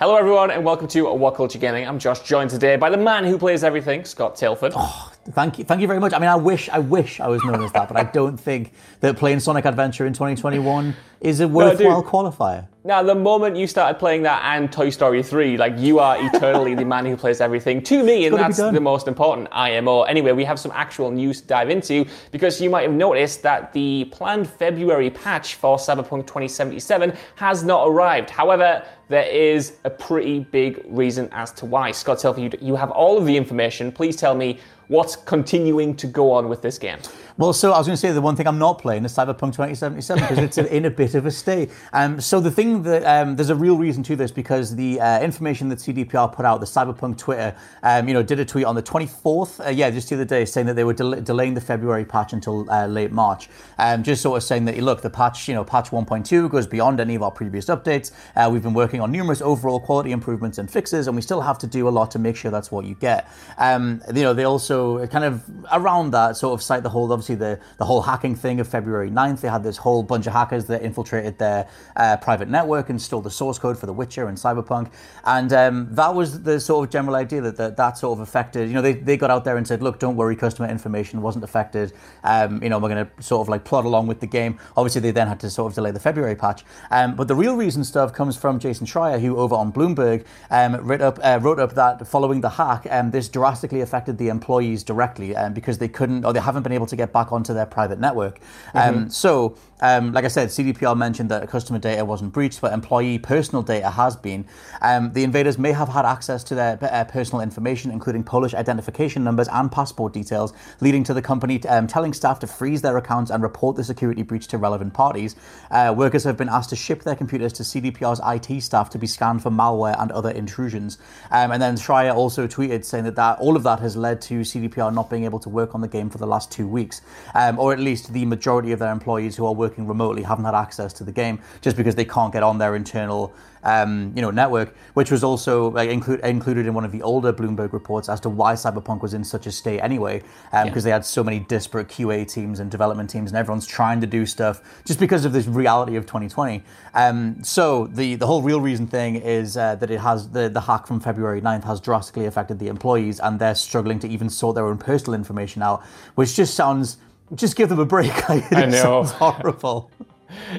Hello, everyone, and welcome to What Culture Gaming. I'm Josh, joined today by the man who plays everything, Scott Tailford. Oh, Thank you, thank you very much. I mean, I wish, I wish I was known as that, but I don't think that playing Sonic Adventure in 2021 is a worthwhile dude. qualifier. Now, the moment you started playing that and Toy Story 3, like you are eternally the man who plays everything to me, and that's the most important IMO. Anyway, we have some actual news to dive into because you might have noticed that the planned February patch for Cyberpunk 2077 has not arrived. However, there is a pretty big reason as to why. Scott you, you have all of the information. Please tell me what's continuing to go on with this game. Well, so I was going to say the one thing I'm not playing is Cyberpunk 2077 because it's in a bit of a state. Um, so the thing that um, there's a real reason to this because the uh, information that CDPR put out, the Cyberpunk Twitter, um, you know, did a tweet on the 24th, uh, yeah, just the other day, saying that they were del- delaying the February patch until uh, late March. Um, just sort of saying that look, the patch, you know, patch 1.2 goes beyond any of our previous updates. Uh, we've been working on numerous overall quality improvements and fixes, and we still have to do a lot to make sure that's what you get. Um, you know, they also kind of around that sort of cite the whole, obviously the the whole hacking thing of February 9th. They had this whole bunch of hackers that infiltrated their uh, private network and stole the source code for The Witcher and Cyberpunk, and um, that was the sort of general idea that that, that sort of affected. You know, they, they got out there and said, look, don't worry, customer information wasn't affected. Um, you know, we're going to sort of like plod along with the game. Obviously, they then had to sort of delay the February patch, um, but the real reason stuff comes from Jason Schreier, who over on Bloomberg um, wrote up uh, wrote up that following the hack, um, this drastically affected the employees directly um, because they couldn't or they haven't been able to get back onto their private network. Um, so, um, like I said, CDPR mentioned that customer data wasn't breached, but employee personal data has been. Um, the invaders may have had access to their uh, personal information, including Polish identification numbers and passport details, leading to the company um, telling staff to freeze their accounts and report the security breach to relevant parties. Uh, workers have been asked to ship their computers to CDPR's IT staff to be scanned for malware and other intrusions. Um, and then Schreier also tweeted saying that, that all of that has led to CDPR not being able to work on the game for the last two weeks, um, or at least the majority of their employees who are working remotely haven't had access to the game just because they can't get on their internal um, you know, network, which was also like, include, included in one of the older Bloomberg reports as to why Cyberpunk was in such a state anyway, because they had so many disparate QA teams and development teams, and everyone's trying to do stuff just because of this reality of 2020. Um, so the the whole real reason thing is uh, that it has the the hack from February 9th has drastically affected the employees, and they're struggling to even sort their own personal information out, which just sounds. Just give them a break. Like, I it know. sounds horrible.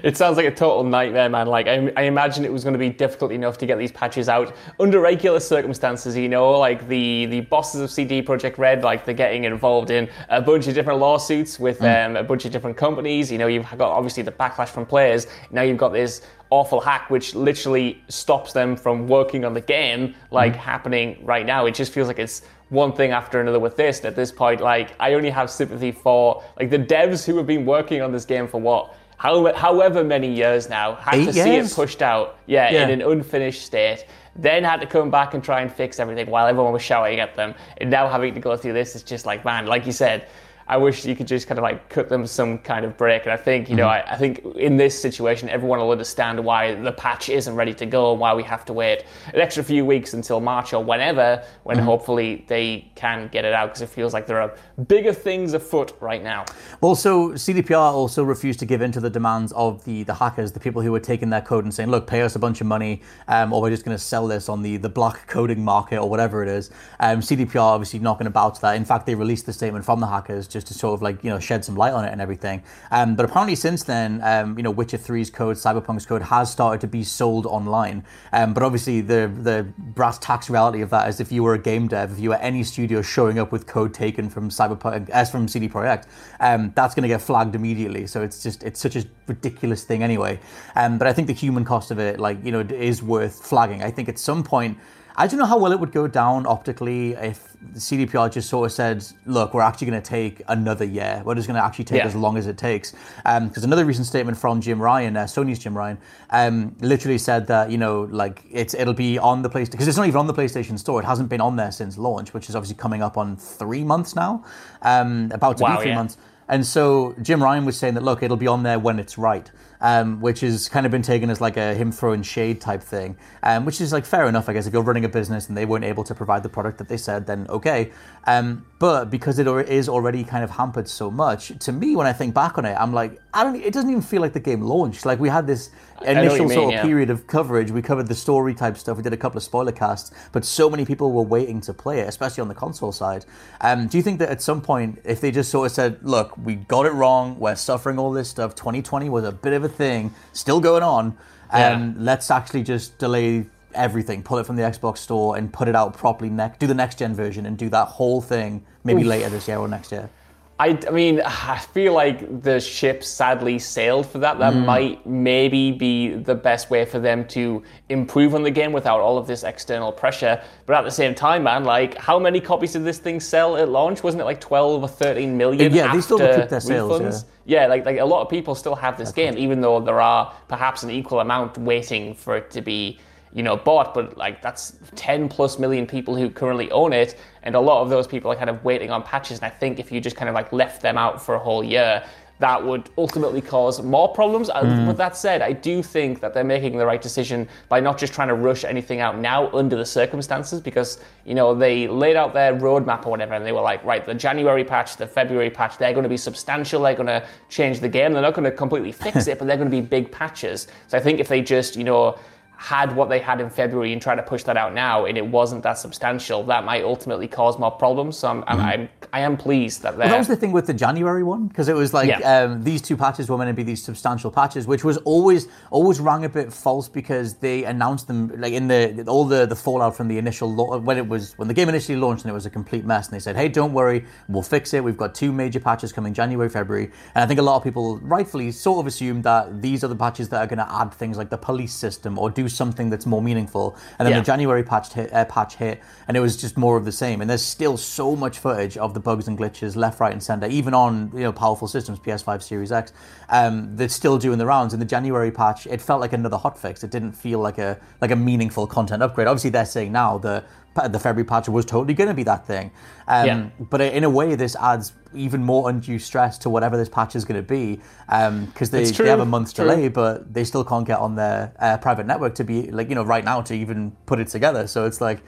It sounds like a total nightmare, man. Like, I, I imagine it was going to be difficult enough to get these patches out under regular circumstances, you know, like the, the bosses of CD Projekt Red, like they're getting involved in a bunch of different lawsuits with um, a bunch of different companies. You know, you've got obviously the backlash from players. Now you've got this awful hack which literally stops them from working on the game, like happening right now. It just feels like it's one thing after another with this. And at this point, like, I only have sympathy for like the devs who have been working on this game for what? How, however many years now, had Eight to see it pushed out, yeah, Yeah. in an unfinished state, then had to come back and try and fix everything while everyone was shouting at them, and now having to go through this is just like, man, like you said, I wish you could just kind of like cut them some kind of break. And I think, you know, Mm-hmm. I, I think in this situation, everyone will understand why the patch isn't ready to go and why we have to wait an extra few weeks until March or whenever, when Mm-hmm. hopefully they can get it out because it feels like there are bigger things afoot right now. Also, CDPR also refused to give in to the demands of the, the hackers, the people who were taking their code and saying, look, pay us a bunch of money, um, or we're just going to sell this on the, the black coding market or whatever it is. Um, CDPR obviously not going to bow to that. In fact, they released the statement from the hackers just just to sort of like you know shed some light on it and everything. Um, but apparently since then, um, you know, Witcher 3's code, Cyberpunk's code has started to be sold online. Um, but obviously the the brass tacks reality of that is if you were a game dev, if you were any studio showing up with code taken from Cyberpunk as from CD Projekt, um, that's going to get flagged immediately. So it's just it's such a ridiculous thing anyway. Um, but I think the human cost of it, like you know, is worth flagging. I think at some point I don't know how well it would go down optically if the CDPR just sort of said, look, we're actually going to take another year. We're just going to actually take yeah. as long as it takes. Because um, another recent statement from Jim Ryan, uh, Sony's Jim Ryan, um, literally said that, you know, like it's it'll be on the PlayStation, because it's not even on the PlayStation Store. It hasn't been on there since launch, which is obviously coming up on three months now, um, about to wow, be three yeah. months. And so Jim Ryan was saying that, look, it'll be on there when it's right um, which has kind of been taken as like a him throwing shade type thing, um, which is like fair enough, I guess. If you're running a business and they weren't able to provide the product that they said, then okay. Um, but because it is already kind of hampered so much, to me, when I think back on it, I'm like, I don't. It doesn't even feel like the game launched. Like we had this initial mean, sort of yeah. period of coverage. We covered the story type stuff. We did a couple of spoiler casts, but so many people were waiting to play it, especially on the console side. Um, do you think that at some point, if they just sort of said, "Look, we got it wrong. We're suffering all this stuff. 2020 was a bit of a thing, still going on. Um, yeah. Let's actually just delay everything, pull it from the Xbox store, and put it out properly. Next, do the next gen version, and do that whole thing maybe Oof. later this year or next year." I, I mean, I feel like the ship sadly sailed for that. That mm. might maybe be the best way for them to improve on the game without all of this external pressure. But at the same time, man, like, how many copies did this thing sell at launch? Wasn't it like 12 or 13 million? Yeah, they still keep their sales. Refunds? Yeah. yeah, like, like a lot of people still have this That's game, even though there are perhaps an equal amount waiting for it to be you know, bought, but like that's 10 plus million people who currently own it, and a lot of those people are kind of waiting on patches. And I think if you just kind of like left them out for a whole year, that would ultimately cause more problems. Mm. With that said, I do think that they're making the right decision by not just trying to rush anything out now under the circumstances, because you know they laid out their roadmap or whatever, and they were like, right, the January patch, the February patch, they're going to be substantial. They're going to change the game. They're not going to completely fix it, but they're going to be big patches. So I think if they just you know had what they had in February and try to push that out now, and it wasn't that substantial, that might ultimately cause more problems. So I'm, mm-hmm. I'm, I am pleased that. Well, that was the thing with the January one because it was like yeah. um, these two patches were meant to be these substantial patches, which was always always rang a bit false because they announced them like in the all the the fallout from the initial when it was when the game initially launched and it was a complete mess, and they said, "Hey, don't worry, we'll fix it. We've got two major patches coming January, February," and I think a lot of people rightfully sort of assumed that these are the patches that are going to add things like the police system or do something that's more meaningful. And then yeah. the January patch hit, uh, patch hit, and it was just more of the same. And there's still so much footage of the bugs and glitches left, right, and center, even on you know powerful systems, PS5, Series X. Um, that's still doing the rounds. In the January patch, it felt like another hotfix. It didn't feel like a like a meaningful content upgrade. Obviously, they're saying now the the February patch was totally going to be that thing. Um, yeah. But in a way, this adds even more undue stress to whatever this patch is going to be because um, they, they have a month's true. delay, but they still can't get on their uh, private network to be like you know right now to even put it together. So it's like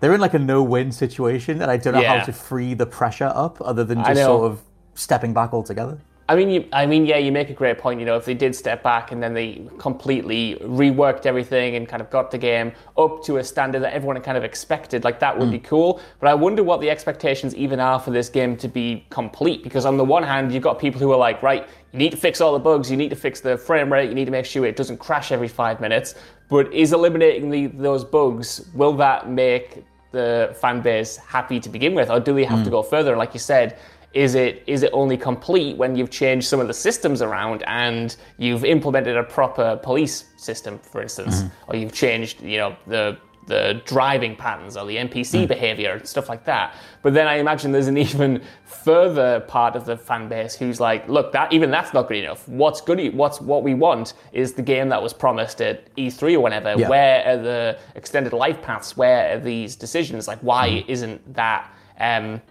they're in like a no-win situation, and I don't know yeah. how to free the pressure up other than just sort of stepping back altogether. I mean, you, I mean, yeah, you make a great point. You know, if they did step back and then they completely reworked everything and kind of got the game up to a standard that everyone kind of expected, like that would mm. be cool. But I wonder what the expectations even are for this game to be complete. Because on the one hand, you've got people who are like, right, you need to fix all the bugs, you need to fix the frame rate, you need to make sure it doesn't crash every five minutes. But is eliminating the, those bugs will that make the fan base happy to begin with, or do we have mm. to go further? Like you said is it is it only complete when you've changed some of the systems around and you've implemented a proper police system, for instance, mm-hmm. or you've changed you know the the driving patterns or the NPC mm. behavior and stuff like that. But then I imagine there's an even further part of the fan base who's like, look, that even that's not good enough. What's good? What's what we want is the game that was promised at E3 or whenever. Yeah. Where are the extended life paths? Where are these decisions? Like, why mm. isn't that? Um,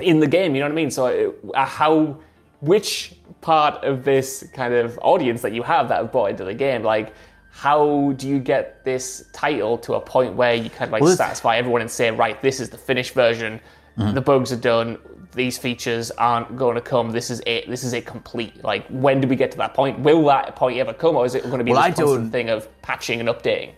in the game. You know what I mean? So uh, how, which part of this kind of audience that you have that have bought into the game, like how do you get this title to a point where you kind of like well, satisfy everyone and say, right, this is the finished version, mm-hmm. the bugs are done, these features aren't going to come. This is it. This is it complete. Like, when do we get to that point? Will that point ever come, or is it going to be well, this constant thing of patching and updating?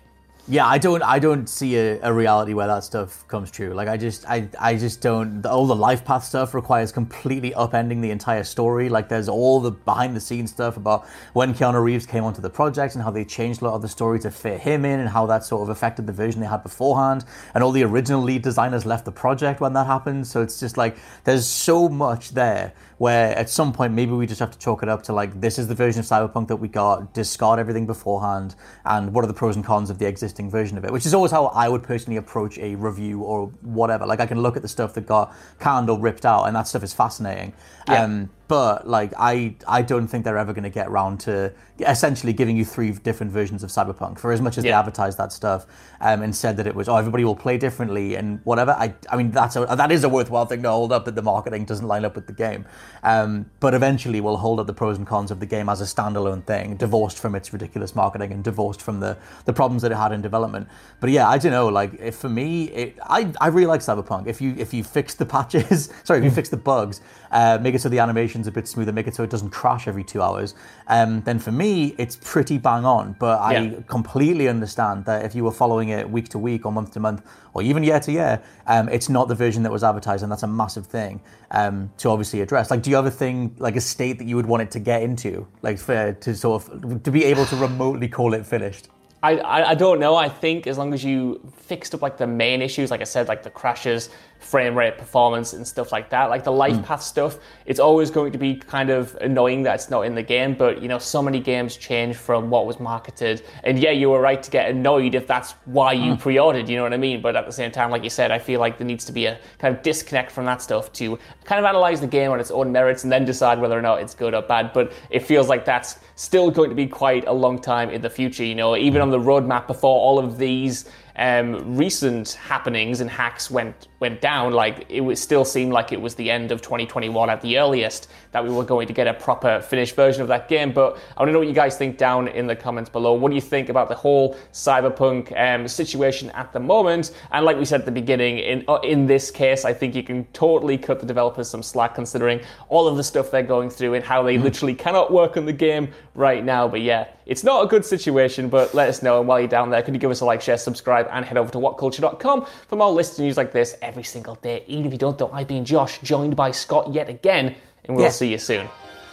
Yeah, I don't. I don't see a, a, reality where that stuff comes true. Like, I just, I, I just don't. All the life path stuff requires completely upending the entire story. Like, there's all the behind the scenes stuff about when Keanu Reeves came onto the project and how they changed a lot of the story to fit him in, and how that sort of affected the vision they had beforehand. And all the original lead designers left the project when that happened. So it's just like there's so much there where at some point maybe we just have to chalk it up to like this is the version of cyberpunk that we got discard everything beforehand and what are the pros and cons of the existing version of it which is always how i would personally approach a review or whatever like i can look at the stuff that got canned or ripped out and that stuff is fascinating yeah. um, but like I, I don't think they're ever going to get around to essentially giving you three different versions of Cyberpunk. For as much as yeah. they advertised that stuff um, and said that it was, oh, everybody will play differently and whatever. I, I mean, that's a, that is a worthwhile thing to hold up that the marketing doesn't line up with the game. Um, but eventually, we'll hold up the pros and cons of the game as a standalone thing, divorced from its ridiculous marketing and divorced from the the problems that it had in development. But yeah, I don't know. Like, if for me, it, I I really like Cyberpunk. If you if you fix the patches, sorry, if you fix the bugs, uh, make it so the animation's a bit smoother, make it so it doesn't crash every two hours, um, then for me, it's pretty bang on. But I yeah. completely understand that if you were following it week to week or month to month or even year to year, um, it's not the version that was advertised, and that's a massive thing um, to obviously address. Like, do you have a thing like a state that you would want it to get into, like for to sort of to be able to remotely call it finished? I, I don't know. I think as long as you fixed up like the main issues, like I said, like the crashes, frame rate, performance, and stuff like that, like the life mm. path stuff, it's always going to be kind of annoying that it's not in the game. But you know, so many games change from what was marketed, and yeah, you were right to get annoyed if that's why you mm. pre-ordered. You know what I mean? But at the same time, like you said, I feel like there needs to be a kind of disconnect from that stuff to kind of analyze the game on its own merits and then decide whether or not it's good or bad. But it feels like that's still going to be quite a long time in the future. You know, even on the roadmap before all of these um, recent happenings and hacks went went down, like it would still seemed like it was the end of 2021 at the earliest that we were going to get a proper finished version of that game. But I want to know what you guys think down in the comments below. What do you think about the whole cyberpunk um, situation at the moment? And like we said at the beginning, in uh, in this case, I think you can totally cut the developers some slack considering all of the stuff they're going through and how they mm-hmm. literally cannot work on the game right now. But yeah, it's not a good situation. But let us know. And while you're down there, can you give us a like, share, subscribe, and head over to whatculture.com for more lists and news like this every single day. Even if you don't, though, I've been Josh, joined by Scott yet again, and we'll see you soon.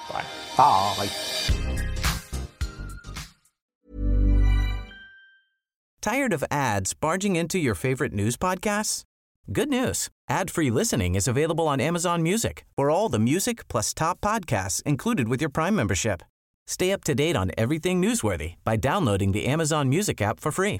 Bye. Bye. Tired of ads barging into your favorite news podcasts? Good news. Ad-free listening is available on Amazon Music for all the music plus top podcasts included with your Prime membership. Stay up to date on everything newsworthy by downloading the Amazon Music app for free